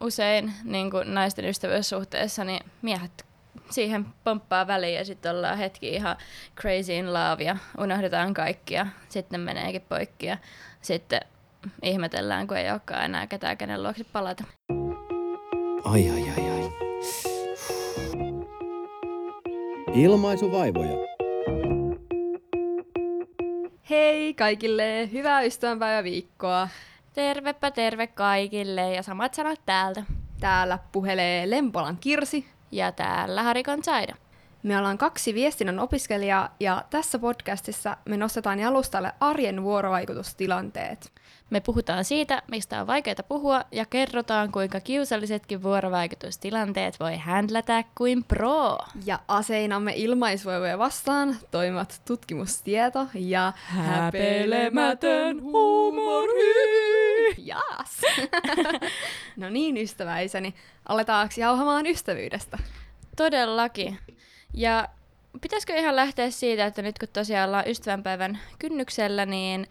usein niin kuin naisten ystävyyssuhteessa, niin miehet siihen pomppaa väliin ja sitten ollaan hetki ihan crazy in love ja unohdetaan kaikki ja sitten meneekin poikki ja sitten ihmetellään, kun ei olekaan enää ketään, kenen luokse palata. Ai ai ai ai. Ilmaisuvaivoja. Hei kaikille, hyvää ystävänpäiväviikkoa. Tervepä terve kaikille ja samat sanat täältä. Täällä puhelee Lempolan Kirsi. Ja täällä Harikon Saida. Me ollaan kaksi viestinnän opiskelijaa ja tässä podcastissa me nostetaan jalustalle arjen vuorovaikutustilanteet. Me puhutaan siitä, mistä on vaikeaa puhua ja kerrotaan, kuinka kiusallisetkin vuorovaikutustilanteet voi händlätä kuin pro. Ja aseinamme ilmaisvoivoja vastaan toimivat tutkimustieto ja häpeilemätön huumori. Jaas! no niin, ystäväiseni. Aletaanko jauhamaan ystävyydestä? Todellakin. Ja pitäisikö ihan lähteä siitä, että nyt kun tosiaan ollaan ystävänpäivän kynnyksellä, niin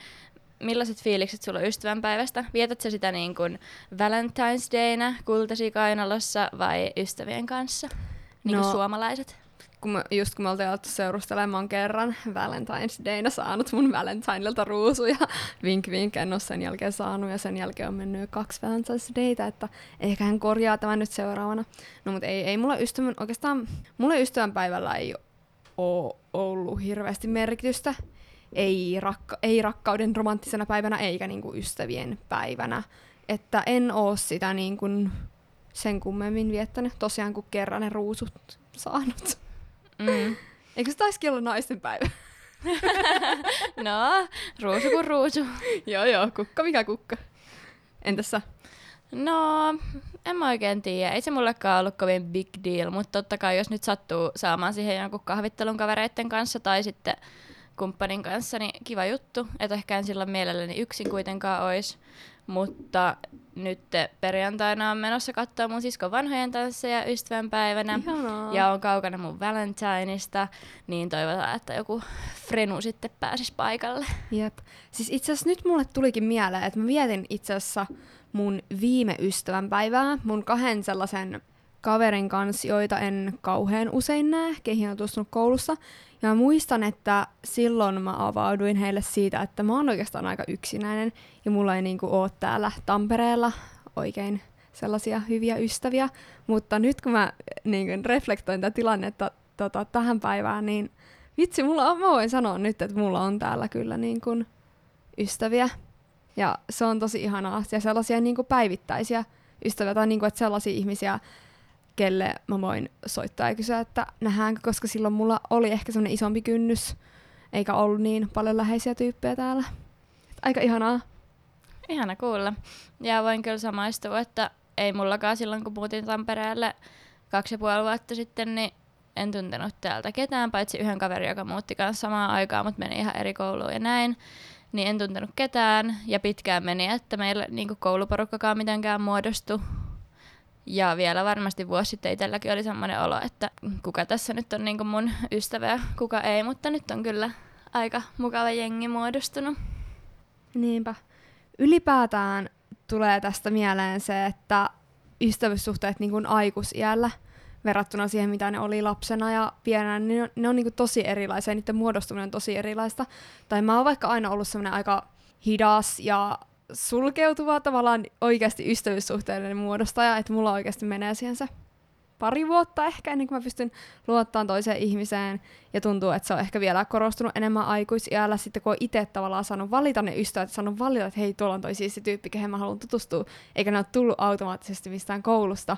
millaiset fiilikset sulla on ystävänpäivästä? Vietätkö sitä niin kuin Valentine's Dayna kultasi kainalossa vai ystävien kanssa? Niin kuin no, suomalaiset? Kun mä, just kun me oltiin alettu seurustelemaan kerran Valentine's Dayna saanut mun Valentineilta ruusuja. Vink vink, en ole sen jälkeen saanut ja sen jälkeen on mennyt kaksi Valentine's Dayta, että ehkä hän korjaa tämän nyt seuraavana. No mutta ei, ei mulla ystävän, oikeastaan mulla ystävänpäivällä ei ole ollut hirveästi merkitystä ei, rakka- ei rakkauden romanttisena päivänä eikä niinku ystävien päivänä. Että en oo sitä niinku sen kummemmin viettänyt, tosiaan kun kerran ne ruusut saanut. Mm. Eikö se taisikin olla naisten päivä? no, ruusu kuin ruusu. joo joo, kukka mikä kukka. Entäs sä? No, en mä oikein tiedä. Ei se mullekaan ollut kovin big deal, mutta totta kai jos nyt sattuu saamaan siihen jonkun kahvittelun kavereiden kanssa tai sitten kumppanin kanssa, niin kiva juttu. Että ehkä en silloin mielelläni yksin kuitenkaan olisi. Mutta nyt perjantaina on menossa katsoa mun siskon vanhojen tansseja ystävänpäivänä. Ihanaa. Ja on kaukana mun Valentineista, niin toivotaan, että joku frenu sitten pääsisi paikalle. Jep. Siis itse asiassa nyt mulle tulikin mieleen, että mä vietin itse asiassa mun viime ystävänpäivää mun kahden sellaisen kaverin kanssa, joita en kauhean usein näe, keihin on tutustunut koulussa. Ja muistan, että silloin mä avauduin heille siitä, että mä oon oikeastaan aika yksinäinen ja mulla ei niinku oo täällä Tampereella oikein sellaisia hyviä ystäviä. Mutta nyt kun mä niin reflektoin tätä tilannetta tota, tähän päivään, niin vitsi, mulla on, mä voin sanoa nyt, että mulla on täällä kyllä niin kuin ystäviä. Ja se on tosi ihanaa. Ja sellaisia niin kuin päivittäisiä ystäviä, tai niin kuin, että sellaisia ihmisiä, kelle mä voin soittaa ja kysyä, että nähdäänkö, koska silloin mulla oli ehkä semmoinen isompi kynnys, eikä ollut niin paljon läheisiä tyyppejä täällä. Aika ihanaa. Ihana kuulla. Ja voin kyllä samaistua, että ei mullakaan silloin, kun muutin Tampereelle kaksi ja puoli vuotta sitten, niin en tuntenut täältä ketään, paitsi yhden kaverin, joka muutti kanssa samaan aikaan, mutta meni ihan eri kouluun ja näin. Niin en tuntenut ketään, ja pitkään meni, että meillä niin kouluporukkakaan mitenkään muodostu ja vielä varmasti vuosi sitten itselläkin oli semmoinen olo, että kuka tässä nyt on niin mun ystävä ja kuka ei, mutta nyt on kyllä aika mukava jengi muodostunut. Niinpä. Ylipäätään tulee tästä mieleen se, että ystävyyssuhteet niin kuin aikuisiällä verrattuna siihen, mitä ne oli lapsena ja pienenä, niin ne on, ne on niin kuin tosi erilaisia, niiden muodostuminen on tosi erilaista. Tai mä oon vaikka aina ollut semmoinen aika hidas ja sulkeutuva tavallaan oikeasti ystävyyssuhteiden muodostaja, että mulla oikeasti menee siihen se pari vuotta ehkä ennen kuin mä pystyn luottamaan toiseen ihmiseen ja tuntuu, että se on ehkä vielä korostunut enemmän aikuisiällä sitten, kun itse tavallaan saanut valita ne ystävät, saanut valita, että hei, tuolla on toi siisti tyyppi, kehen mä haluan tutustua, eikä ne ole tullut automaattisesti mistään koulusta,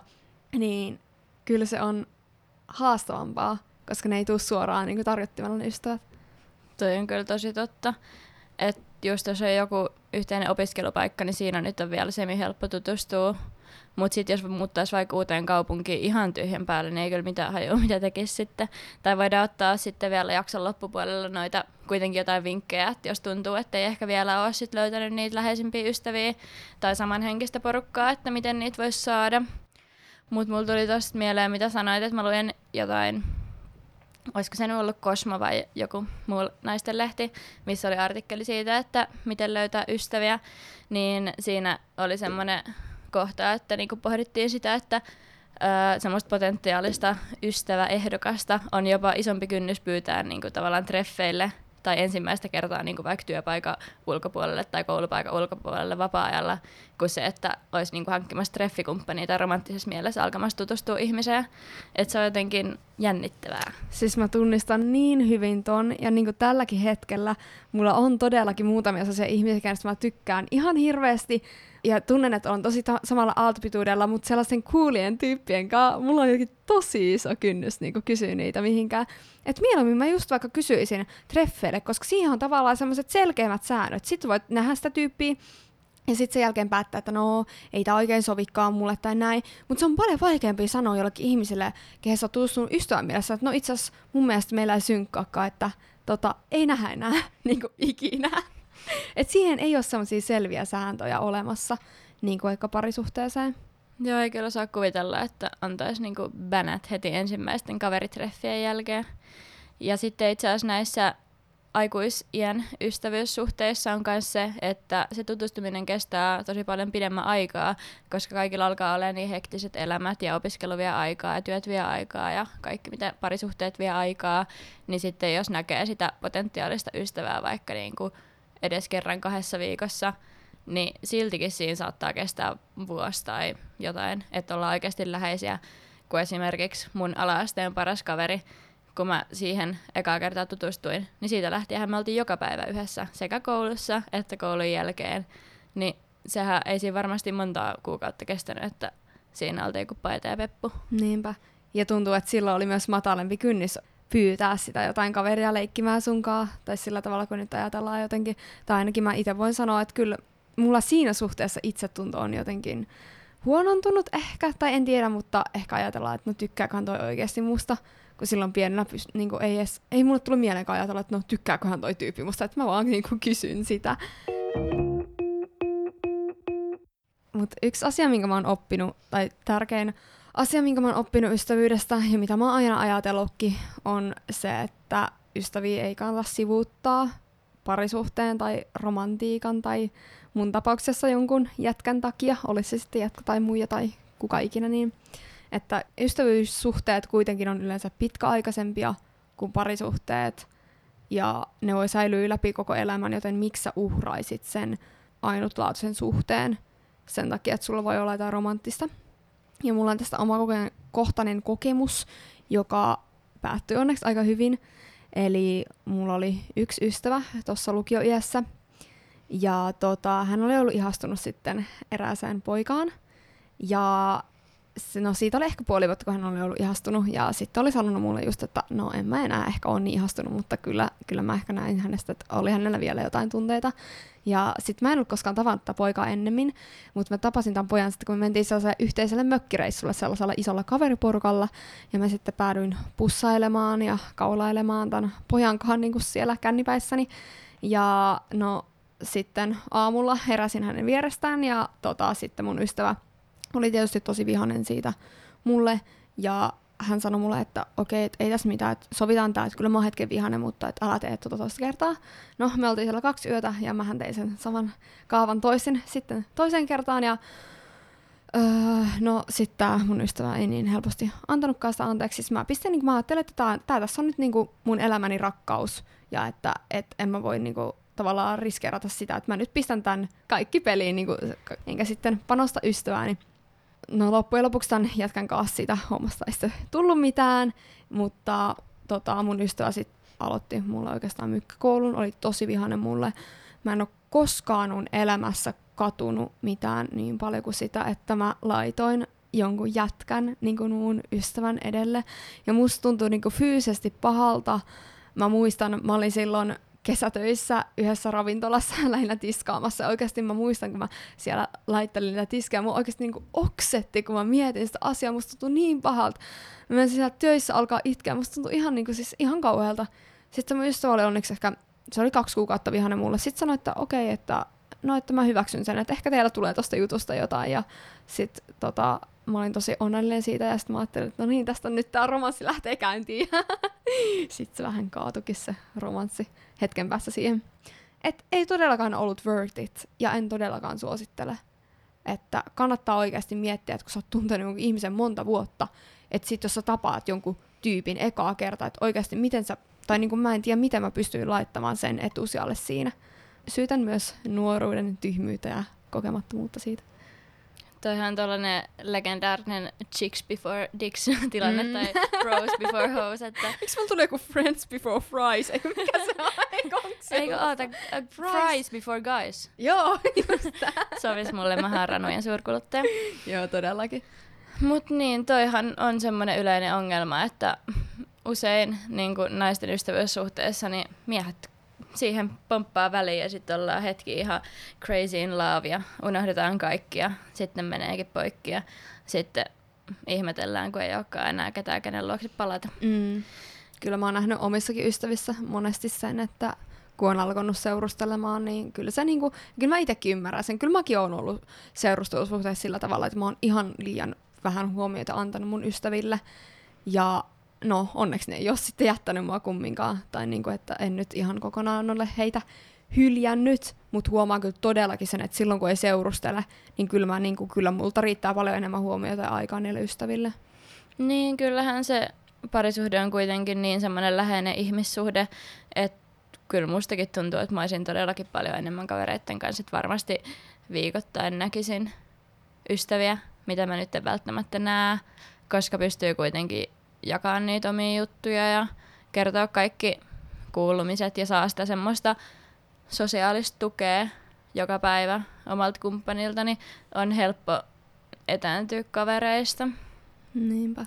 niin kyllä se on haastavampaa, koska ne ei tule suoraan niin tarjottimella ne ystävät. Toi on kyllä tosi totta. Että just jos on joku yhteinen opiskelupaikka, niin siinä nyt on vielä semi helppo tutustua. Mutta sitten jos muuttaisi vaikka uuteen kaupunkiin ihan tyhjän päälle, niin ei kyllä mitään hajua, mitä tekisi sitten. Tai voidaan ottaa sitten vielä jakson loppupuolella noita kuitenkin jotain vinkkejä, että jos tuntuu, että ei ehkä vielä ole sit löytänyt niitä läheisimpiä ystäviä tai samanhenkistä porukkaa, että miten niitä voisi saada. Mutta mulla tuli tosta mieleen, mitä sanoit, että mä luen jotain olisiko se ollut Kosmo vai joku muu naisten lehti, missä oli artikkeli siitä, että miten löytää ystäviä, niin siinä oli semmoinen kohtaa, että niinku pohdittiin sitä, että öö, semmoista potentiaalista ystäväehdokasta on jopa isompi kynnys pyytää niinku tavallaan treffeille tai ensimmäistä kertaa niin kuin vaikka työpaikan ulkopuolelle tai koulupaikan ulkopuolelle vapaa-ajalla, kuin se, että olisi niin kuin hankkimassa treffikumppania tai romanttisessa mielessä alkamassa tutustua ihmiseen. Että se on jotenkin jännittävää. Siis mä tunnistan niin hyvin ton, ja niin kuin tälläkin hetkellä mulla on todellakin muutamia sellaisia ihmisiä, joista mä tykkään ihan hirveästi, ja tunnen, että on tosi ta- samalla aaltopituudella, mutta sellaisten coolien tyyppien kanssa mulla on jotenkin tosi iso kynnys niin kysyä niitä mihinkään. Et mieluummin mä just vaikka kysyisin treffeille, koska siihen on tavallaan semmoiset selkeimmät säännöt. Sitten voit nähdä sitä tyyppiä, ja sitten sen jälkeen päättää, että no, ei tämä oikein sovikaan mulle tai näin. Mutta se on paljon vaikeampi sanoa jollekin ihmiselle, kehen sä oot sun ystävän mielessä, että no itse asiassa mun mielestä meillä ei synkkaakaan, että tota, ei nähdä enää niin ikinä. Et siihen ei ole sellaisia selviä sääntöjä olemassa, niin kuin vaikka parisuhteeseen. Joo, ei kyllä saa kuvitella, että antaisi niinku bänät heti ensimmäisten kaveritreffien jälkeen. Ja sitten itse asiassa näissä aikuisien ystävyyssuhteissa on myös se, että se tutustuminen kestää tosi paljon pidemmän aikaa, koska kaikilla alkaa olla niin hektiset elämät ja opiskelu vie aikaa ja työt vie aikaa ja kaikki mitä parisuhteet vie aikaa, niin sitten jos näkee sitä potentiaalista ystävää vaikka niin kuin edes kerran kahdessa viikossa, niin siltikin siinä saattaa kestää vuosi tai jotain, että ollaan oikeasti läheisiä, kuin esimerkiksi mun alaasteen paras kaveri, kun mä siihen ekaa kertaa tutustuin, niin siitä lähtien me oltiin joka päivä yhdessä, sekä koulussa että koulun jälkeen. Niin sehän ei siinä varmasti montaa kuukautta kestänyt, että siinä oltiin kuin paita ja peppu. Niinpä. Ja tuntuu, että silloin oli myös matalempi kynnys pyytää sitä jotain kaveria leikkimään sunkaan, tai sillä tavalla, kun nyt ajatellaan jotenkin. Tai ainakin mä itse voin sanoa, että kyllä mulla siinä suhteessa itsetunto on jotenkin huonontunut ehkä, tai en tiedä, mutta ehkä ajatellaan, että no tykkääköhän toi oikeasti musta, kun silloin pienenä pyst- niin kuin ei, edes, ei mulle tullut mieleenkaan ajatella, että no tykkääköhän toi tyyppi musta, että mä vaan niin kuin kysyn sitä. Mutta yksi asia, minkä mä oon oppinut, tai tärkein asia, minkä mä oon oppinut ystävyydestä ja mitä mä oon aina ajatellutkin, on se, että ystäviä ei kannata sivuuttaa parisuhteen tai romantiikan tai mun tapauksessa jonkun jätkän takia, olisi se sitten jätkä tai muija tai kuka ikinä, niin että ystävyyssuhteet kuitenkin on yleensä pitkäaikaisempia kuin parisuhteet ja ne voi säilyä läpi koko elämän, joten miksi sä uhraisit sen ainutlaatuisen suhteen sen takia, että sulla voi olla jotain romanttista. Ja mulla on tästä oma kohtainen kokemus, joka päättyi onneksi aika hyvin. Eli mulla oli yksi ystävä tuossa lukioiässä, ja tota, hän oli ollut ihastunut sitten erääseen poikaan. Ja no siitä oli ehkä puoli vuotta, kun hän oli ollut ihastunut. Ja sitten oli sanonut mulle just, että no en mä enää ehkä ole niin ihastunut, mutta kyllä, kyllä mä ehkä näin hänestä, että oli hänellä vielä jotain tunteita. Ja sitten mä en ollut koskaan tavannut tätä poikaa ennemmin, mutta mä tapasin tämän pojan sitten, kun me mentiin sellaiselle yhteiselle mökkireissulle sellaisella isolla kaveriporukalla. Ja mä sitten päädyin pussailemaan ja kaulailemaan tämän pojan kanssa niin kuin siellä kännipäissäni. Ja no sitten aamulla heräsin hänen vierestään ja tota, sitten mun ystävä oli tietysti tosi vihanen siitä mulle ja hän sanoi mulle, että okei, että ei tässä mitään, että sovitaan tämä, että kyllä mä oon hetken vihanen, mutta että älä tee tuota toista kertaa. No, me oltiin siellä kaksi yötä ja mä tein sen saman kaavan toisin sitten toiseen kertaan ja Öö, no sitten mun ystävä ei niin helposti antanutkaan sitä anteeksi. Siis mä pistin, niin mä ajattelin, että tää, tää tässä on nyt niinku mun elämäni rakkaus ja että et en mä voi niinku tavallaan riskeerata sitä, että mä nyt pistän tämän kaikki peliin, niin kuin, enkä sitten panosta ystävääni. No loppujen lopuksi tämän jätkän kanssa siitä hommasta ei tullut mitään, mutta tota, mun ystävä sitten aloitti mulle oikeastaan mykkäkoulun, oli tosi vihainen mulle. Mä en ole koskaan mun elämässä katunut mitään niin paljon kuin sitä, että mä laitoin jonkun jätkän niin kuin mun ystävän edelle. Ja musta tuntui niin kuin fyysisesti pahalta. Mä muistan, mä olin silloin kesätöissä yhdessä ravintolassa lähinnä tiskaamassa. Oikeasti mä muistan, kun mä siellä laittelin niitä tiskejä, mun oikeasti niin oksetti, kun mä mietin sitä asiaa. Musta tuntui niin pahalta. Mä menin siellä töissä alkaa itkeä. Musta tuntui ihan, niin kuin, siis ihan kauhealta. Sitten mun ystävä oli onneksi ehkä, se oli kaksi kuukautta vihainen mulle. Sitten sanoi, että okei, okay, että no, että mä hyväksyn sen, että ehkä teillä tulee tosta jutusta jotain. Ja sitten tota, mä olin tosi onnellinen siitä ja sitten mä ajattelin, että no niin, tästä nyt tämä romanssi lähtee käyntiin. sitten se vähän kaatukin se romanssi hetken päässä siihen. Et ei todellakaan ollut worth it ja en todellakaan suosittele. että kannattaa oikeasti miettiä, että kun sä oot tuntenut jonkun ihmisen monta vuotta, että sit jos sä tapaat jonkun tyypin ekaa kertaa, että oikeasti miten sä, tai niin kuin mä en tiedä, miten mä pystyin laittamaan sen etusijalle siinä. Syytän myös nuoruuden tyhmyyttä ja kokemattomuutta siitä. Toihan on tuollainen legendaarinen chicks before dicks tilanne Mm. tai bros before hoes, että Miksi mulla tuli joku friends before fries? Eikö mikä se on? Eikö eikö oota, fries before guys. Joo, just tää. Sovis mulle, oon ranujen suurkuluttaja. Joo, todellakin. Mut niin, toihan on semmoinen yleinen ongelma, että usein niin naisten ystävyyssuhteessa niin miehet siihen pomppaa väliin ja sitten ollaan hetki ihan crazy in love ja unohdetaan kaikki ja sitten meneekin poikki ja sitten ihmetellään, kun ei olekaan enää ketään, kenen luokse palata. Mm. Kyllä mä oon nähnyt omissakin ystävissä monesti sen, että kun on alkanut seurustelemaan, niin kyllä se niinku, kyllä mä itekin ymmärrän sen. Kyllä mäkin oon ollut seurustelusuhteessa sillä tavalla, että mä oon ihan liian vähän huomiota antanut mun ystäville. Ja no, onneksi ne ei ole sitten jättänyt mua kumminkaan. Tai niinku, että en nyt ihan kokonaan ole heitä hyljännyt, mutta huomaan kyllä todellakin sen, että silloin kun ei seurustele, niin kyllä, mä, niinku, kyllä multa riittää paljon enemmän huomiota ja aikaa niille ystäville. Niin, kyllähän se parisuhde on kuitenkin niin semmoinen läheinen ihmissuhde, että kyllä mustakin tuntuu, että mä olisin todellakin paljon enemmän kavereiden kanssa, että varmasti viikoittain näkisin ystäviä, mitä mä nyt en välttämättä näe, koska pystyy kuitenkin jakamaan niitä omia juttuja ja kertoa kaikki kuulumiset ja saa sitä semmoista sosiaalista tukea joka päivä omalta kumppanilta, niin on helppo etääntyä kavereista. Niinpä.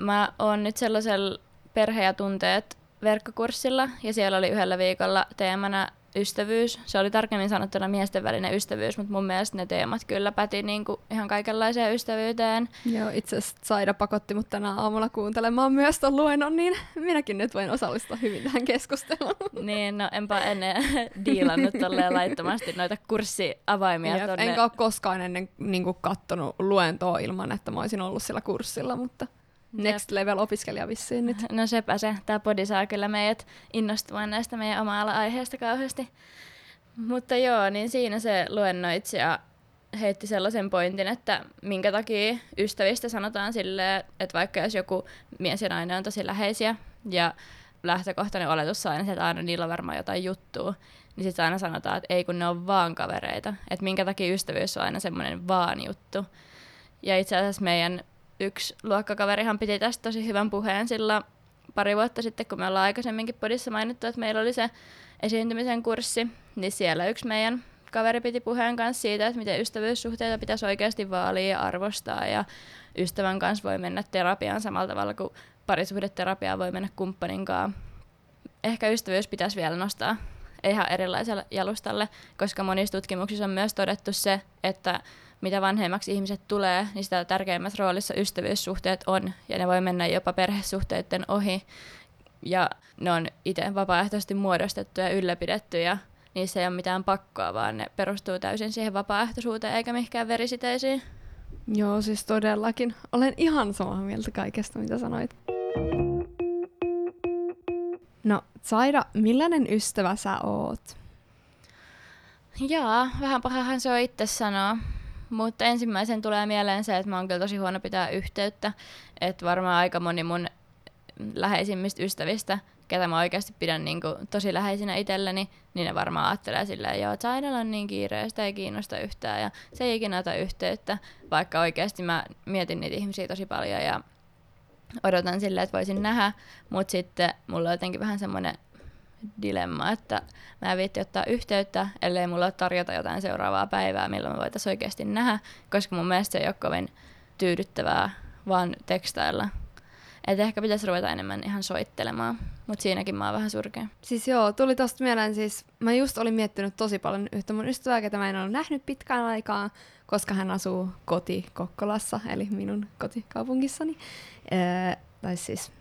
Mä oon nyt sellaisella perhe- ja tunteet verkkokurssilla ja siellä oli yhdellä viikolla teemana ystävyys. Se oli tarkemmin sanottuna miesten välinen ystävyys, mutta mun mielestä ne teemat kyllä päti niinku ihan kaikenlaiseen ystävyyteen. Joo, itse asiassa Saida pakotti mut tänä aamulla kuuntelemaan myös ton luennon, niin minäkin nyt voin osallistua hyvin tähän keskusteluun. Niin, no enpä ennen diilannut tolleen laittomasti noita kurssiavaimia Jep, tonne. Enkä ole koskaan ennen niin kattonut luentoa ilman, että mä olisin ollut sillä kurssilla, mutta next level opiskelija vissiin nyt. No sepä se. Tämä podi saa kyllä meidät innostumaan näistä meidän oma aiheesta kauheasti. Mutta joo, niin siinä se luennoitsija heitti sellaisen pointin, että minkä takia ystävistä sanotaan silleen, että vaikka jos joku mies ja nainen on tosi läheisiä ja lähtökohtainen oletus on aina että aina niillä on varmaan jotain juttua, niin sitten aina sanotaan, että ei kun ne on vaan kavereita. Että minkä takia ystävyys on aina semmoinen vaan juttu. Ja itse asiassa meidän yksi luokkakaverihan piti tästä tosi hyvän puheen sillä pari vuotta sitten, kun me ollaan aikaisemminkin podissa mainittu, että meillä oli se esiintymisen kurssi, niin siellä yksi meidän kaveri piti puheen kanssa siitä, että miten ystävyyssuhteita pitäisi oikeasti vaalia ja arvostaa ja ystävän kanssa voi mennä terapiaan samalla tavalla kuin parisuhdeterapiaan voi mennä kumppaninkaan. Ehkä ystävyys pitäisi vielä nostaa ihan erilaiselle jalustalle, koska monissa tutkimuksissa on myös todettu se, että mitä vanhemmaksi ihmiset tulee, niin sitä tärkeimmässä roolissa ystävyyssuhteet on, ja ne voi mennä jopa perhesuhteiden ohi, ja ne on itse vapaaehtoisesti muodostettu ja ylläpidetty, ja niissä ei ole mitään pakkoa, vaan ne perustuu täysin siihen vapaaehtoisuuteen eikä mihinkään verisiteisiin. Joo, siis todellakin. Olen ihan samaa mieltä kaikesta, mitä sanoit. No, Saida, millainen ystävä sä oot? Jaa, vähän pahahan se on itse sanoa. Mutta ensimmäisen tulee mieleen se, että mä oon kyllä tosi huono pitää yhteyttä. Että varmaan aika moni mun läheisimmistä ystävistä, ketä mä oikeasti pidän niinku tosi läheisinä itselleni, niin ne varmaan ajattelee silleen, joo, että Saidalla on niin kiire ja sitä ei kiinnosta yhtään ja se ei ikinä ota yhteyttä, vaikka oikeasti mä mietin niitä ihmisiä tosi paljon ja odotan silleen, että voisin nähdä, mutta sitten mulla on jotenkin vähän semmoinen dilemma, että mä en viitti ottaa yhteyttä, ellei mulla ole tarjota jotain seuraavaa päivää, milloin me voitaisiin oikeasti nähdä, koska mun mielestä se ei ole kovin tyydyttävää vaan tekstailla. Et ehkä pitäisi ruveta enemmän ihan soittelemaan, mutta siinäkin mä oon vähän surkea. Siis joo, tuli tosta mieleen siis, mä just olin miettinyt tosi paljon yhtä mun ystävää, ketä mä en ole nähnyt pitkään aikaa, koska hän asuu koti Kokkolassa, eli minun kotikaupungissani. Ee, tai siis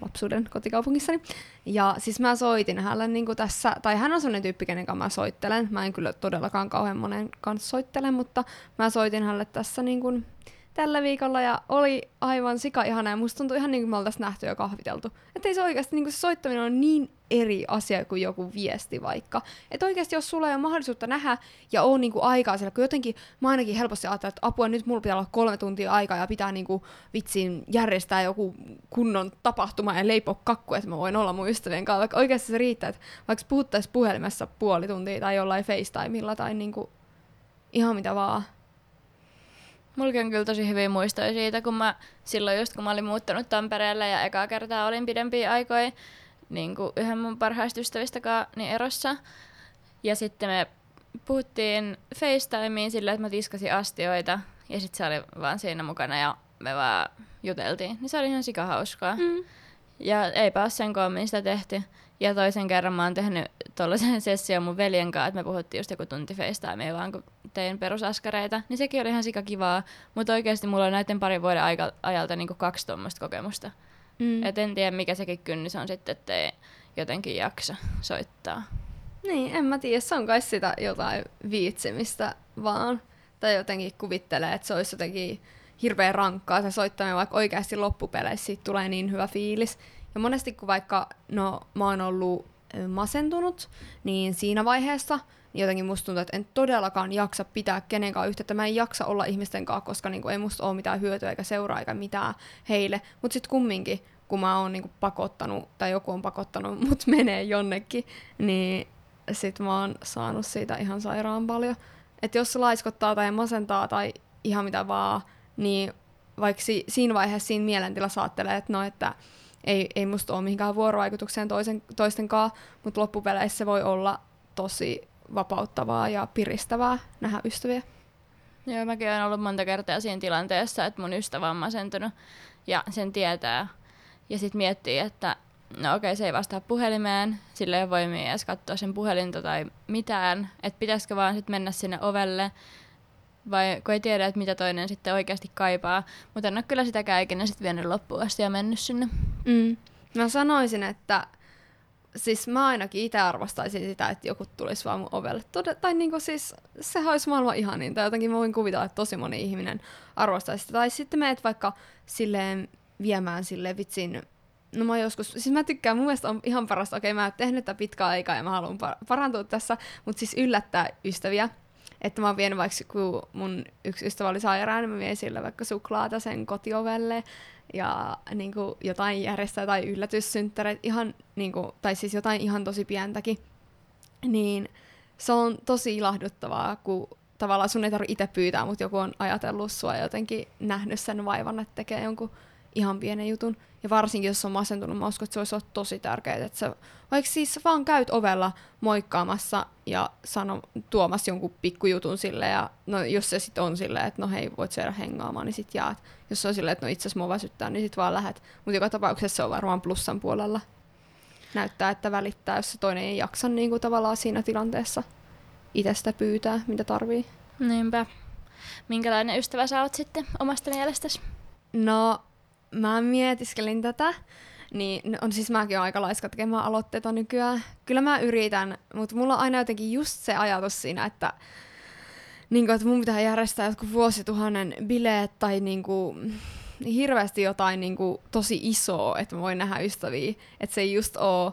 lapsuuden kotikaupungissani. Ja siis mä soitin hänelle niin tässä, tai hän on sellainen tyyppi, kenen kanssa mä soittelen. Mä en kyllä todellakaan kauhean monen kanssa soittele, mutta mä soitin hänelle tässä niin kuin tällä viikolla ja oli aivan sika ihana ja musta tuntui ihan niin kuin me oltaisiin nähty ja kahviteltu. Että ei se oikeasti, niin kuin se soittaminen on niin eri asia kuin joku viesti vaikka. Että oikeasti jos sulla ei ole mahdollisuutta nähdä ja on niin kuin aikaa siellä, kun jotenkin mä ainakin helposti ajattelen, että apua nyt mulla pitää olla kolme tuntia aikaa ja pitää niin kuin vitsiin järjestää joku kunnon tapahtuma ja leipoa kakku, että mä voin olla mun ystävien kanssa. Vaikka oikeasti se riittää, että vaikka puhuttaisiin puhelimessa puoli tuntia tai jollain FaceTimeilla tai niin kuin ihan mitä vaan. Mulla on kyllä tosi hyviä muistoja siitä, kun mä silloin just kun mä olin muuttanut Tampereelle ja ekaa kertaa olin pidempiä aikoja niin kuin yhden mun parhaista ystävistä niin erossa. Ja sitten me puhuttiin FaceTimeen silleen, että mä tiskasin astioita ja sitten se oli vaan siinä mukana ja me vaan juteltiin. Niin se oli ihan sikahauskaa. Mm. Ja eipä ole sen koommin sitä tehty. Ja toisen kerran mä oon tehnyt tuollaisen session mun veljen kanssa, että me puhuttiin just joku tunti FaceTimea vaan kun tein perusaskareita. Niin sekin oli ihan sika kivaa. Mutta oikeasti mulla on näiden parin vuoden aika, ajalta niinku kaksi tuommoista kokemusta. Mm. Et en tiedä mikä sekin kynnys on sitten, ettei jotenkin jaksa soittaa. Niin, en mä tiedä. Se on kai sitä jotain viitsimistä vaan. Tai jotenkin kuvittelee, että se olisi jotenkin hirveän rankkaa se soittaminen, vaikka oikeasti loppupeleissä siitä tulee niin hyvä fiilis. Ja monesti kun vaikka, no mä oon ollut masentunut, niin siinä vaiheessa jotenkin musta tuntuu, että en todellakaan jaksa pitää kenenkään yhteyttä. Mä en jaksa olla ihmisten kanssa, koska niinku ei musta ole mitään hyötyä eikä seuraa eikä mitään heille. Mutta sitten kumminkin, kun mä oon niinku pakottanut, tai joku on pakottanut mut menee jonnekin, niin sit mä oon saanut siitä ihan sairaan paljon. Että jos se laiskottaa tai masentaa tai ihan mitä vaan, niin vaikka si- siinä vaiheessa siinä mielentilassa ajattelee, että no, että ei, ei musta ole mihinkään vuorovaikutukseen toisen, toisten kanssa, mutta loppupeleissä se voi olla tosi vapauttavaa ja piristävää nähdä ystäviä. Joo, mäkin olen ollut monta kertaa siinä tilanteessa, että mun ystävä on masentunut ja sen tietää. Ja sitten miettii, että no okei, se ei vastaa puhelimeen, sillä ei voi edes katsoa sen puhelinta tai mitään, että pitäisikö vaan sitten mennä sinne ovelle, vai kun ei tiedä, että mitä toinen sitten oikeasti kaipaa. Mutta en ole kyllä sitäkään ikinä sitten vienyt loppuun asti ja mennyt sinne. Mm. Mä sanoisin, että siis mä ainakin itse arvostaisin sitä, että joku tulisi vaan mun ovelle. Tod- tai niinku siis, se olisi maailman ihanin. Tai jotenkin mä voin kuvitella, että tosi moni ihminen arvostaisi sitä. Tai sitten meet vaikka silleen viemään sille vitsin No mä joskus, siis mä tykkään, mun mielestä on ihan parasta, okei okay, mä oon tehnyt tätä pitkää aikaa ja mä haluan parantua tässä, mutta siis yllättää ystäviä. Että mä vienyt vaikka, kun mun yksi ystävä oli sairaan, niin mä vien sille vaikka suklaata sen kotiovelle ja niin kuin, jotain järjestää tai yllätyssynttäreitä, ihan, niin kuin, tai siis jotain ihan tosi pientäkin. Niin se on tosi ilahduttavaa, kun tavallaan sun ei tarvitse itse pyytää, mutta joku on ajatellut sua jotenkin nähnyt sen vaivan, että tekee jonkun ihan pienen jutun. Ja varsinkin, jos on masentunut, mä uskon, että se olisi ollut tosi tärkeää, että sä, vaikka siis vaan käyt ovella moikkaamassa ja sano, tuomassa jonkun pikkujutun sille, ja no, jos se sitten on silleen, että no hei, voit syödä hengaamaan, niin sit jaat. Jos se on silleen, että no itse asiassa mua väsyttää, niin sit vaan lähet. Mutta joka tapauksessa se on varmaan plussan puolella. Näyttää, että välittää, jos se toinen ei jaksa niin kuin tavallaan siinä tilanteessa itsestä pyytää, mitä tarvii. Niinpä. Minkälainen ystävä sä oot sitten omasta mielestäsi? No, mä mietiskelin tätä, niin on siis mäkin aika laiska tekemään aloitteita nykyään. Kyllä mä yritän, mutta mulla on aina jotenkin just se ajatus siinä, että, niin kuin, että mun pitää järjestää jotkut vuosituhannen bileet tai niin kuin, hirveästi jotain niin kuin, tosi isoa, että mä voin nähdä ystäviä. Että se ei just ole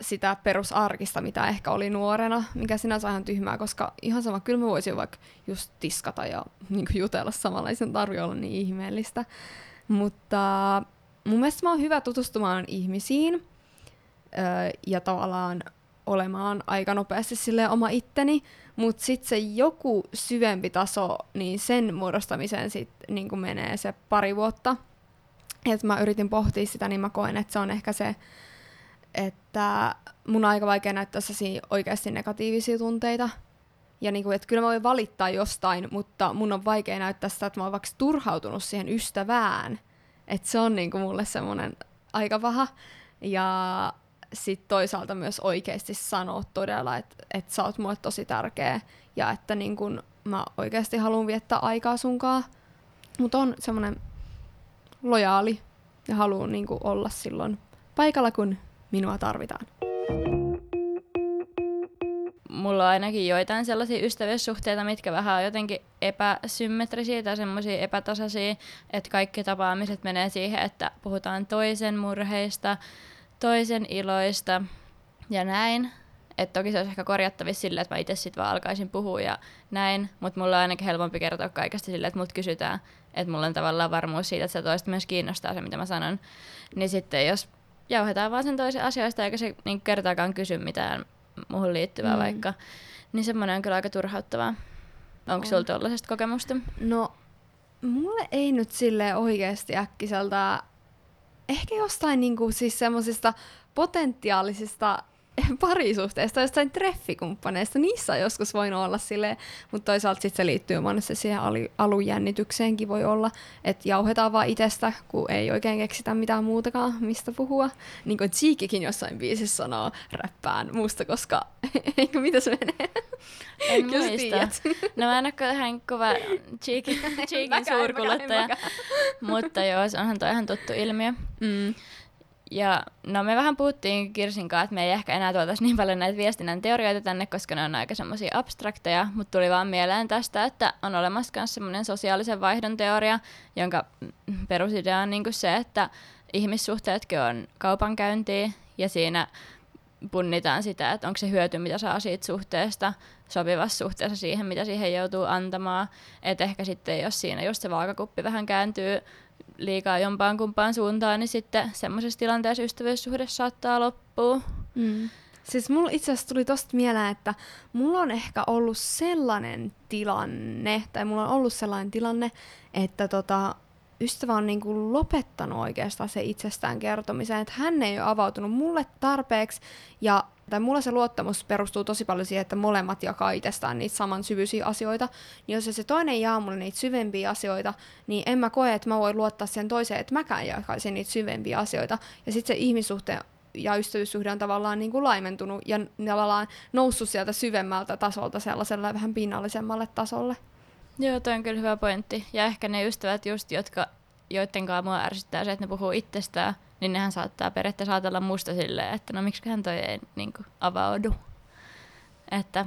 sitä perusarkista, mitä ehkä oli nuorena, mikä sinänsä on ihan tyhmää, koska ihan sama, kyllä mä voisin vaikka just tiskata ja niin jutella samalla, ei sen tarvi olla niin ihmeellistä. Mutta mun mielestä mä oon hyvä tutustumaan ihmisiin öö, ja tavallaan olemaan aika nopeasti sille oma itteni, mutta sitten se joku syvempi taso, niin sen muodostamiseen sitten niin menee se pari vuotta. Et mä yritin pohtia sitä, niin mä koen, että se on ehkä se, että mun on aika vaikea näyttää oikeasti negatiivisia tunteita. Ja niin kuin, että kyllä mä voin valittaa jostain, mutta mun on vaikea näyttää sitä, että mä oon vaikka turhautunut siihen ystävään. Että se on niin kuin mulle semmoinen aika paha. Ja sitten toisaalta myös oikeasti sanoa todella, että, että sä oot mulle tosi tärkeä ja että niin kun mä oikeasti haluan viettää aikaa sunkaan. Mutta on semmoinen lojaali ja haluan niin olla silloin paikalla, kun minua tarvitaan mulla on ainakin joitain sellaisia ystävyyssuhteita, mitkä vähän on jotenkin epäsymmetrisiä tai semmoisia epätasaisia, että kaikki tapaamiset menee siihen, että puhutaan toisen murheista, toisen iloista ja näin. Että toki se olisi ehkä korjattavissa silleen, että mä itse sitten vaan alkaisin puhua ja näin, mutta mulla on ainakin helpompi kertoa kaikesta silleen, että mut kysytään, että mulla on tavallaan varmuus siitä, että se toista myös kiinnostaa se, mitä mä sanon. Niin sitten jos jauhetaan vaan sen toisen asioista, eikä se niin kertaakaan kysy mitään muuhun liittyvää mm. vaikka, niin semmoinen on kyllä aika turhauttavaa. Onko sulla tuollaisesta kokemusta? No, mulle ei nyt sille oikeasti äkkiseltä, ehkä jostain niinku siis semmosista potentiaalisista parisuhteista, jostain treffikumppaneista, niissä on joskus voinut olla silleen, mutta toisaalta sitten se liittyy monesti siihen alujännitykseenkin voi olla, että jauhetaan vaan itsestä, kun ei oikein keksitä mitään muutakaan, mistä puhua. Niin kuin Cheekikin jossain biisissä sanoo räppään musta, koska eikö mitä se menee? En muista. No mä en ole ihan kova Cheekin, Cheekin suurkuluttaja, mutta joo, onhan toi ihan tuttu ilmiö. Mm. Ja no me vähän puhuttiin Kirsin kanssa, että me ei ehkä enää tuotaisi niin paljon näitä viestinnän teorioita tänne, koska ne on aika semmoisia abstrakteja, mutta tuli vaan mieleen tästä, että on olemassa myös semmoinen sosiaalisen vaihdon teoria, jonka perusidea on niin se, että ihmissuhteetkin on kaupankäyntiä ja siinä punnitaan sitä, että onko se hyöty, mitä saa siitä suhteesta, sopivassa suhteessa siihen, mitä siihen joutuu antamaan. Että ehkä sitten, jos siinä just se vaakakuppi vähän kääntyy liikaa jompaan kumpaan suuntaan, niin sitten semmoisessa tilanteessa ystävyyssuhde saattaa loppua. Mm. Siis mulla itse asiassa tuli tosta mieleen, että mulla on ehkä ollut sellainen tilanne, tai mulla on ollut sellainen tilanne, että tota, ystävä on niinku lopettanut oikeastaan se itsestään kertomisen, että hän ei ole avautunut mulle tarpeeksi, ja tai mulla se luottamus perustuu tosi paljon siihen, että molemmat jakaa itsestään niitä saman syvyisiä asioita, niin jos se toinen jaa mulle niitä syvempiä asioita, niin en mä koe, että mä voin luottaa sen toiseen, että mäkään jakaisin niitä syvempiä asioita. Ja sitten se ihmissuhteen ja ystävyyssuhde on tavallaan niin kuin laimentunut ja tavallaan noussut sieltä syvemmältä tasolta sellaiselle vähän pinnallisemmalle tasolle. Joo, toi on kyllä hyvä pointti. Ja ehkä ne ystävät just, jotka, joiden kanssa mua ärsyttää se, että ne puhuu itsestään, niin nehän saattaa periaatteessa ajatella musta silleen, että no hän toi ei niin kuin, avaudu. Että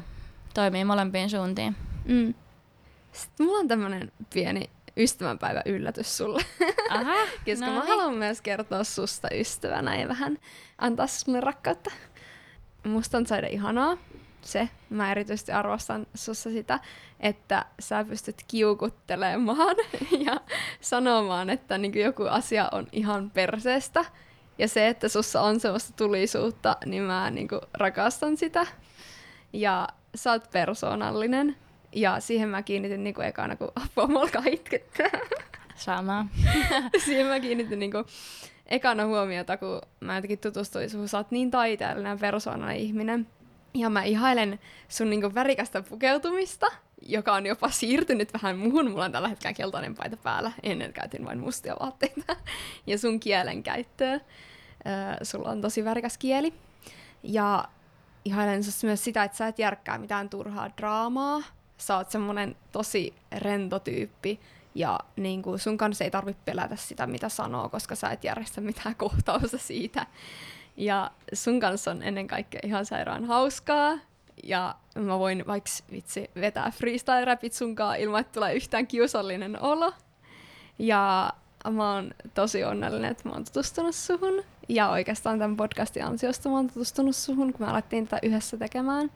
toimii molempiin suuntiin. Mm. Sitten mulla on tämmönen pieni ystävänpäivä yllätys sulle. Aha, Koska no mä niin. haluan myös kertoa susta ystävänä ja vähän antaa sulle rakkautta. Musta on saada ihanaa, se, mä erityisesti arvostan sussa sitä, että sä pystyt kiukuttelemaan ja sanomaan, että niin joku asia on ihan perseestä. Ja se, että sussa on semmoista tulisuutta, niin mä niin rakastan sitä. Ja sä oot persoonallinen. Ja siihen mä kiinnitin niin kuin ekana, kun apua molka itkettää. Sama. siihen mä kiinnitin niin kuin ekana huomiota, kun mä jotenkin tutustuin suhun. Sä oot niin taiteellinen ja persoonallinen ihminen. Ja mä ihailen sun niinku värikästä pukeutumista, joka on jopa siirtynyt vähän muuhun. Mulla on tällä hetkellä keltainen paita päällä. Ennen käytin vain mustia vaatteita. ja sun kielen käyttöä. sulla on tosi värikäs kieli. Ja ihailen myös sitä, että sä et järkkää mitään turhaa draamaa. Sä oot semmonen tosi rento tyyppi. Ja niin kuin sun kanssa ei tarvitse pelätä sitä, mitä sanoo, koska sä et järjestä mitään kohtausta siitä. Ja sun kanssa on ennen kaikkea ihan sairaan hauskaa. Ja mä voin vaikka vitsi vetää freestyle-rapit sunkaan ilman, että tulee yhtään kiusallinen olo. Ja mä oon tosi onnellinen, että mä oon tutustunut suhun. Ja oikeastaan tämän podcastin ansiosta mä oon tutustunut suhun, kun me alettiin tätä yhdessä tekemään.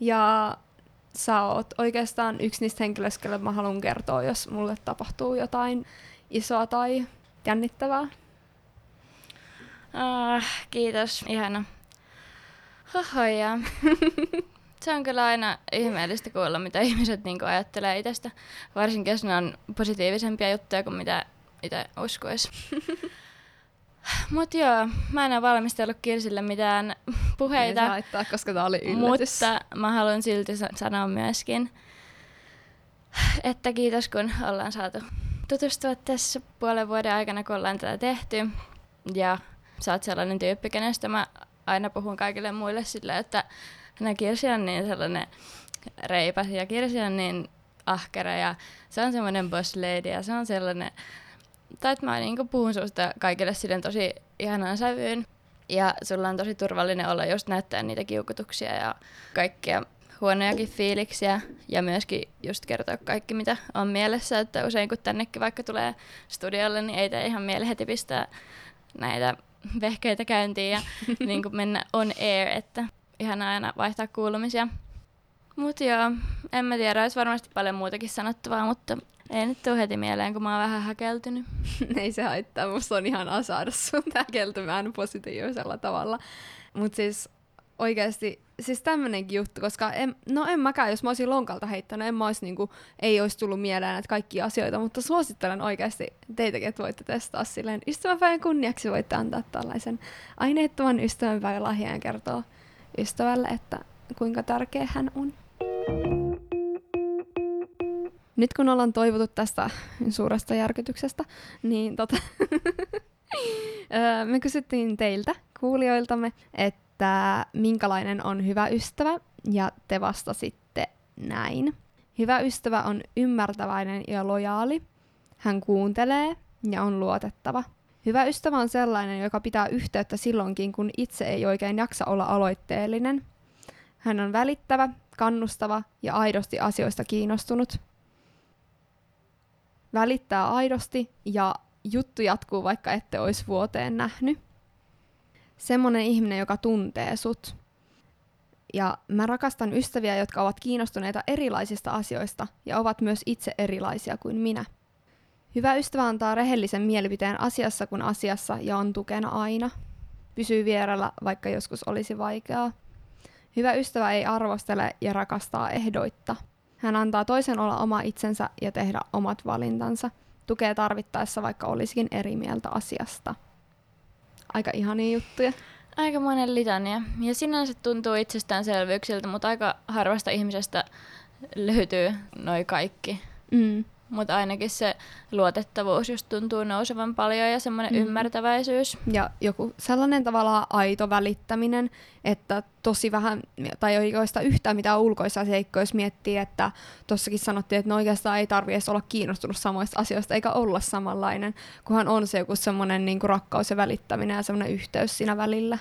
Ja sä oot oikeastaan yksi niistä henkilöistä, mä haluan kertoa, jos mulle tapahtuu jotain isoa tai jännittävää. Ah, kiitos, ihana. Hohoja. Se on kyllä aina ihmeellistä kuulla, mitä ihmiset niinku ajattelee itsestä. Varsinkin jos ne on positiivisempia juttuja kuin mitä itse uskoisi. Mut joo, mä en ole valmistellut Kirsille mitään puheita. Ei haittaa, koska tää oli yllätys. Mutta mä haluan silti sanoa myöskin, että kiitos kun ollaan saatu tutustua tässä puolen vuoden aikana, kun ollaan tätä tehty. Ja sä oot sellainen tyyppi, kenestä mä aina puhun kaikille muille sille, että hän Kirsi on niin sellainen reipas ja Kirsi on niin ahkera ja se on semmoinen boss lady ja se on sellainen, tai että mä niin puhun susta kaikille silleen tosi ihanaan sävyyn. Ja sulla on tosi turvallinen olla just näyttää niitä kiukutuksia ja kaikkea huonojakin fiiliksiä ja myöskin just kertoa kaikki, mitä on mielessä, että usein kun tännekin vaikka tulee studiolle, niin ei tee ihan mieli heti pistää näitä vehkeitä käyntiin ja niin kuin mennä on air, että ihan aina vaihtaa kuulumisia. Mutta joo, en mä tiedä, olisi varmasti paljon muutakin sanottavaa, mutta ei nyt tule heti mieleen, kun mä oon vähän häkeltynyt. ei se haittaa, musta on ihan saada sun häkeltymään positiivisella tavalla. Mutta siis oikeasti, siis tämmönenkin juttu, koska en, no en mäkään, jos mä olisin lonkalta heittänyt, en mä olisi niinku, ei olisi tullut mieleen näitä kaikkia asioita, mutta suosittelen oikeasti teitäkin, että voitte testaa silleen. Ystävänpäivän kunniaksi voitte antaa tällaisen aineettoman ystävänpäivän lahjan ja kertoa ystävälle, että kuinka tärkeä hän on. Nyt kun ollaan toivottu tästä suuresta järkytyksestä, niin tota, me kysyttiin teiltä, kuulijoiltamme, että minkälainen on hyvä ystävä, ja te vastasitte näin. Hyvä ystävä on ymmärtäväinen ja lojaali. Hän kuuntelee ja on luotettava. Hyvä ystävä on sellainen, joka pitää yhteyttä silloinkin, kun itse ei oikein jaksa olla aloitteellinen. Hän on välittävä, kannustava ja aidosti asioista kiinnostunut. Välittää aidosti ja juttu jatkuu, vaikka ette olisi vuoteen nähnyt. Semmoinen ihminen, joka tuntee sut. Ja mä rakastan ystäviä, jotka ovat kiinnostuneita erilaisista asioista ja ovat myös itse erilaisia kuin minä. Hyvä ystävä antaa rehellisen mielipiteen asiassa kuin asiassa ja on tukena aina. Pysyy vierellä, vaikka joskus olisi vaikeaa. Hyvä ystävä ei arvostele ja rakastaa ehdoitta. Hän antaa toisen olla oma itsensä ja tehdä omat valintansa. Tukee tarvittaessa, vaikka olisikin eri mieltä asiasta. Aika ihania juttuja. Aika monen litania. Ja sinänsä tuntuu itsestäänselvyyksiltä, mutta aika harvasta ihmisestä löytyy noi kaikki. Mm. Mutta ainakin se luotettavuus just tuntuu nousevan paljon ja semmoinen mm. ymmärtäväisyys. Ja joku sellainen tavallaan aito välittäminen, että tosi vähän, tai ei oikeastaan yhtään mitään ulkoisia seikkoja, jos miettii, että tossakin sanottiin, että no oikeastaan ei tarvi edes olla kiinnostunut samoista asioista, eikä olla samanlainen, kunhan on se joku semmoinen niin rakkaus ja välittäminen ja semmoinen yhteys siinä välillä.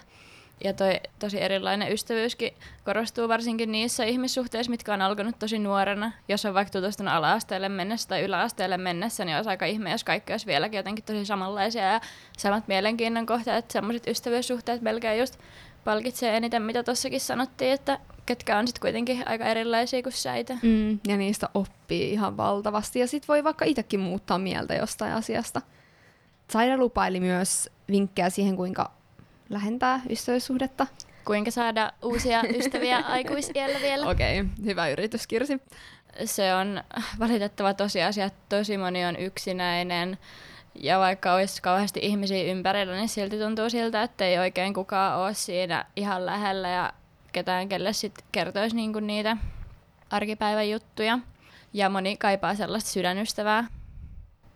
Ja toi tosi erilainen ystävyyskin korostuu varsinkin niissä ihmissuhteissa, mitkä on alkanut tosi nuorena. Jos on vaikka tutustunut ala-asteelle mennessä tai yläasteelle mennessä, niin olisi aika ihme, jos kaikki olisi vieläkin jotenkin tosi samanlaisia ja samat mielenkiinnon kohteet. Sellaiset ystävyyssuhteet melkein just palkitsee eniten, mitä tuossakin sanottiin, että ketkä on sitten kuitenkin aika erilaisia kuin sä itse. Mm, ja niistä oppii ihan valtavasti. Ja sitten voi vaikka itsekin muuttaa mieltä jostain asiasta. Saida lupaili myös vinkkejä siihen, kuinka lähentää ystävyyssuhdetta. Kuinka saada uusia ystäviä aikuisiellä vielä? Okei, okay, hyvä yritys Kirsi. Se on valitettava tosiasia, että tosi moni on yksinäinen. Ja vaikka olisi kauheasti ihmisiä ympärillä, niin silti tuntuu siltä, että ei oikein kukaan ole siinä ihan lähellä ja ketään, kelle sitten kertoisi niinku niitä arkipäivän juttuja. Ja moni kaipaa sellaista sydänystävää.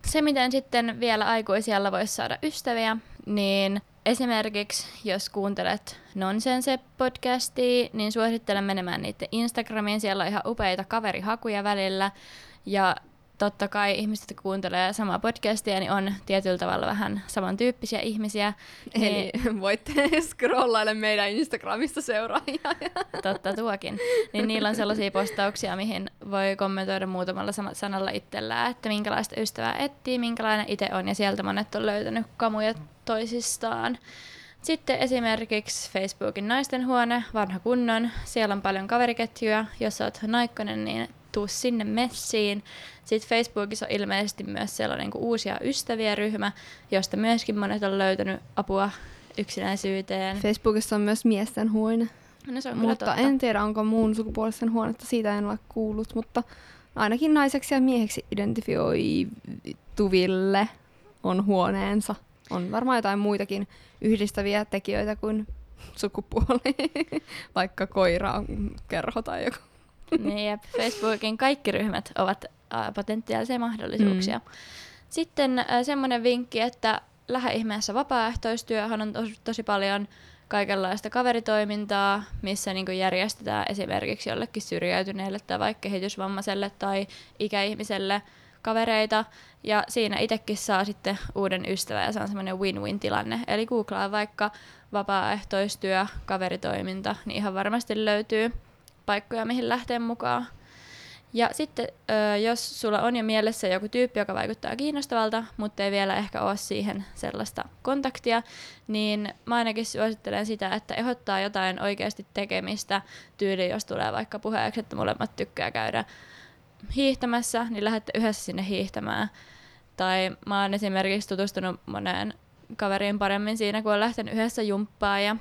Se, miten sitten vielä aikuisiellä voisi saada ystäviä, niin Esimerkiksi jos kuuntelet Nonsense-podcastia, niin suosittelen menemään niiden Instagramiin. Siellä on ihan upeita kaverihakuja välillä. Ja totta kai ihmiset, jotka kuuntelee samaa podcastia, niin on tietyllä tavalla vähän samantyyppisiä ihmisiä. Eli niin, voitte scrollailla meidän Instagramista seuraajia. Totta tuokin. Niin niillä on sellaisia postauksia, mihin voi kommentoida muutamalla sanalla itsellään, että minkälaista ystävää etsii, minkälainen itse on, ja sieltä monet on löytänyt kamuja toisistaan. Sitten esimerkiksi Facebookin naisten huone, vanha kunnon. Siellä on paljon kaveriketjuja. Jos olet naikkonen, niin tuu sinne messiin. Sitten Facebookissa on ilmeisesti myös sellainen kuin uusia ystäviä ryhmä, josta myöskin monet on löytänyt apua yksinäisyyteen. Facebookissa on myös miesten huone. No se on mutta totta. en tiedä, onko muun sukupuolisten huonetta, siitä en ole kuullut, mutta ainakin naiseksi ja mieheksi identifioituville on huoneensa. On varmaan jotain muitakin yhdistäviä tekijöitä kuin sukupuoli, vaikka koira kerho tai joku. Niin, jep. Facebookin kaikki ryhmät ovat potentiaalisia mahdollisuuksia. Mm. Sitten äh, semmoinen vinkki, että lähde ihmeessä vapaaehtoistyöhön on tosi, tosi paljon kaikenlaista kaveritoimintaa, missä niin järjestetään esimerkiksi jollekin syrjäytyneelle tai vaikka kehitysvammaiselle tai ikäihmiselle kavereita, ja siinä itsekin saa sitten uuden ystävän, ja se on semmoinen win-win tilanne. Eli googlaa vaikka vapaaehtoistyö, kaveritoiminta, niin ihan varmasti löytyy paikkoja, mihin lähteä mukaan. Ja sitten, jos sulla on jo mielessä joku tyyppi, joka vaikuttaa kiinnostavalta, mutta ei vielä ehkä ole siihen sellaista kontaktia, niin mä ainakin suosittelen sitä, että ehdottaa jotain oikeasti tekemistä tyyli, jos tulee vaikka puheeksi, että molemmat tykkää käydä hiihtämässä, niin lähdette yhdessä sinne hiihtämään. Tai mä oon esimerkiksi tutustunut moneen kaveriin paremmin siinä, kun on lähtenyt yhdessä jumppaan ja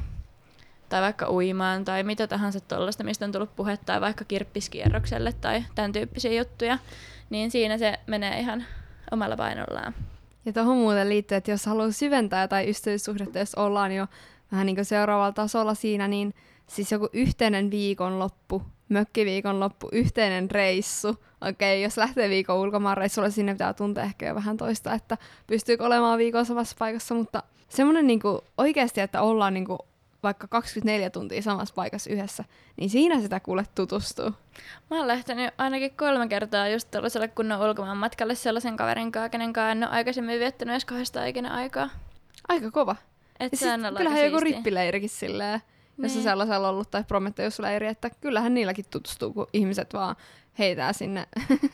tai vaikka uimaan tai mitä tahansa tuollaista, mistä on tullut puhe, tai vaikka kirppiskierrokselle tai tämän tyyppisiä juttuja, niin siinä se menee ihan omalla painollaan. Ja tuohon muuten liittyy, että jos haluaa syventää tai ystävyyssuhdetta, jos ollaan jo vähän niin kuin seuraavalla tasolla siinä, niin siis joku yhteinen viikonloppu, mökkiviikonloppu, yhteinen reissu. Okei, okay, jos lähtee viikon ulkomaan reissulle, sinne pitää tuntea ehkä jo vähän toista, että pystyykö olemaan viikon samassa paikassa, mutta semmoinen niin oikeasti, että ollaan niin kuin vaikka 24 tuntia samassa paikassa yhdessä, niin siinä sitä kuule tutustuu. Mä oon lähtenyt ainakin kolme kertaa just tällaiselle kunnon ulkomaan matkalle sellaisen kaverin kanssa, kenen kanssa en ole aikaisemmin viettänyt edes kahdesta ikinä aikaa. Aika kova. Et Ja se on kyllähän aika joku siistiä. rippileirikin silleen, jos on Niin. sellaisella ollut, tai Prometheus-leiri, että kyllähän niilläkin tutustuu, kun ihmiset vaan heitää sinne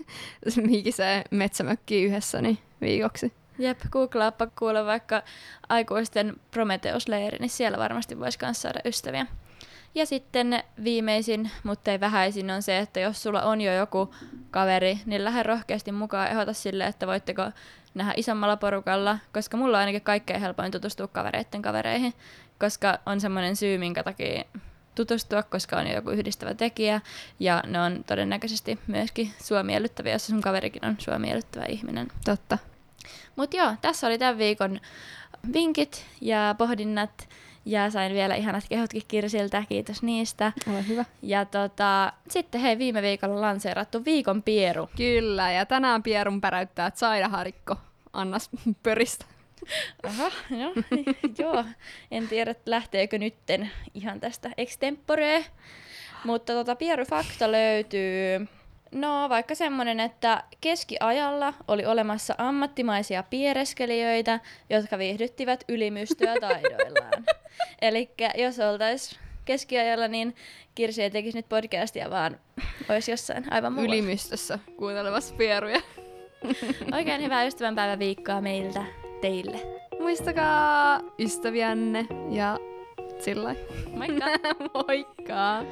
hikiseen metsämökkiin yhdessä niin viikoksi. Jep, googlaappa kuule vaikka aikuisten Prometheus-leiri, niin siellä varmasti voisi myös saada ystäviä. Ja sitten viimeisin, mutta ei vähäisin, on se, että jos sulla on jo joku kaveri, niin lähde rohkeasti mukaan ehdota sille, että voitteko nähdä isommalla porukalla, koska mulla on ainakin kaikkein helpoin tutustua kavereiden kavereihin, koska on semmoinen syy, minkä takia tutustua, koska on jo joku yhdistävä tekijä, ja ne on todennäköisesti myöskin sua miellyttäviä, jos sun kaverikin on sua miellyttävä ihminen. Totta. Mutta joo, tässä oli tämän viikon vinkit ja pohdinnat. Ja sain vielä ihanat kehotkin Kirsiltä, kiitos niistä. Ole hyvä. Ja tota, sitten hei, viime viikolla lanseerattu viikon pieru. Kyllä, ja tänään Pierun päräyttää Saida Harikko. Annas pöristä. Aha, no, joo. En tiedä, lähteekö nytten ihan tästä extemporee. Mutta tota, pierufakta löytyy No vaikka semmonen, että keskiajalla oli olemassa ammattimaisia piereskelijöitä, jotka viihdyttivät ylimystöä taidoillaan. Eli jos oltais keskiajalla, niin Kirsi ei tekisi nyt podcastia, vaan olisi jossain aivan muualla. Ylimystössä kuuntelemassa Pieruja. Oikein hyvää ystävänpäivän viikkoa meiltä teille. Muistakaa ystäviänne ja sillä. Moikka! Moikka!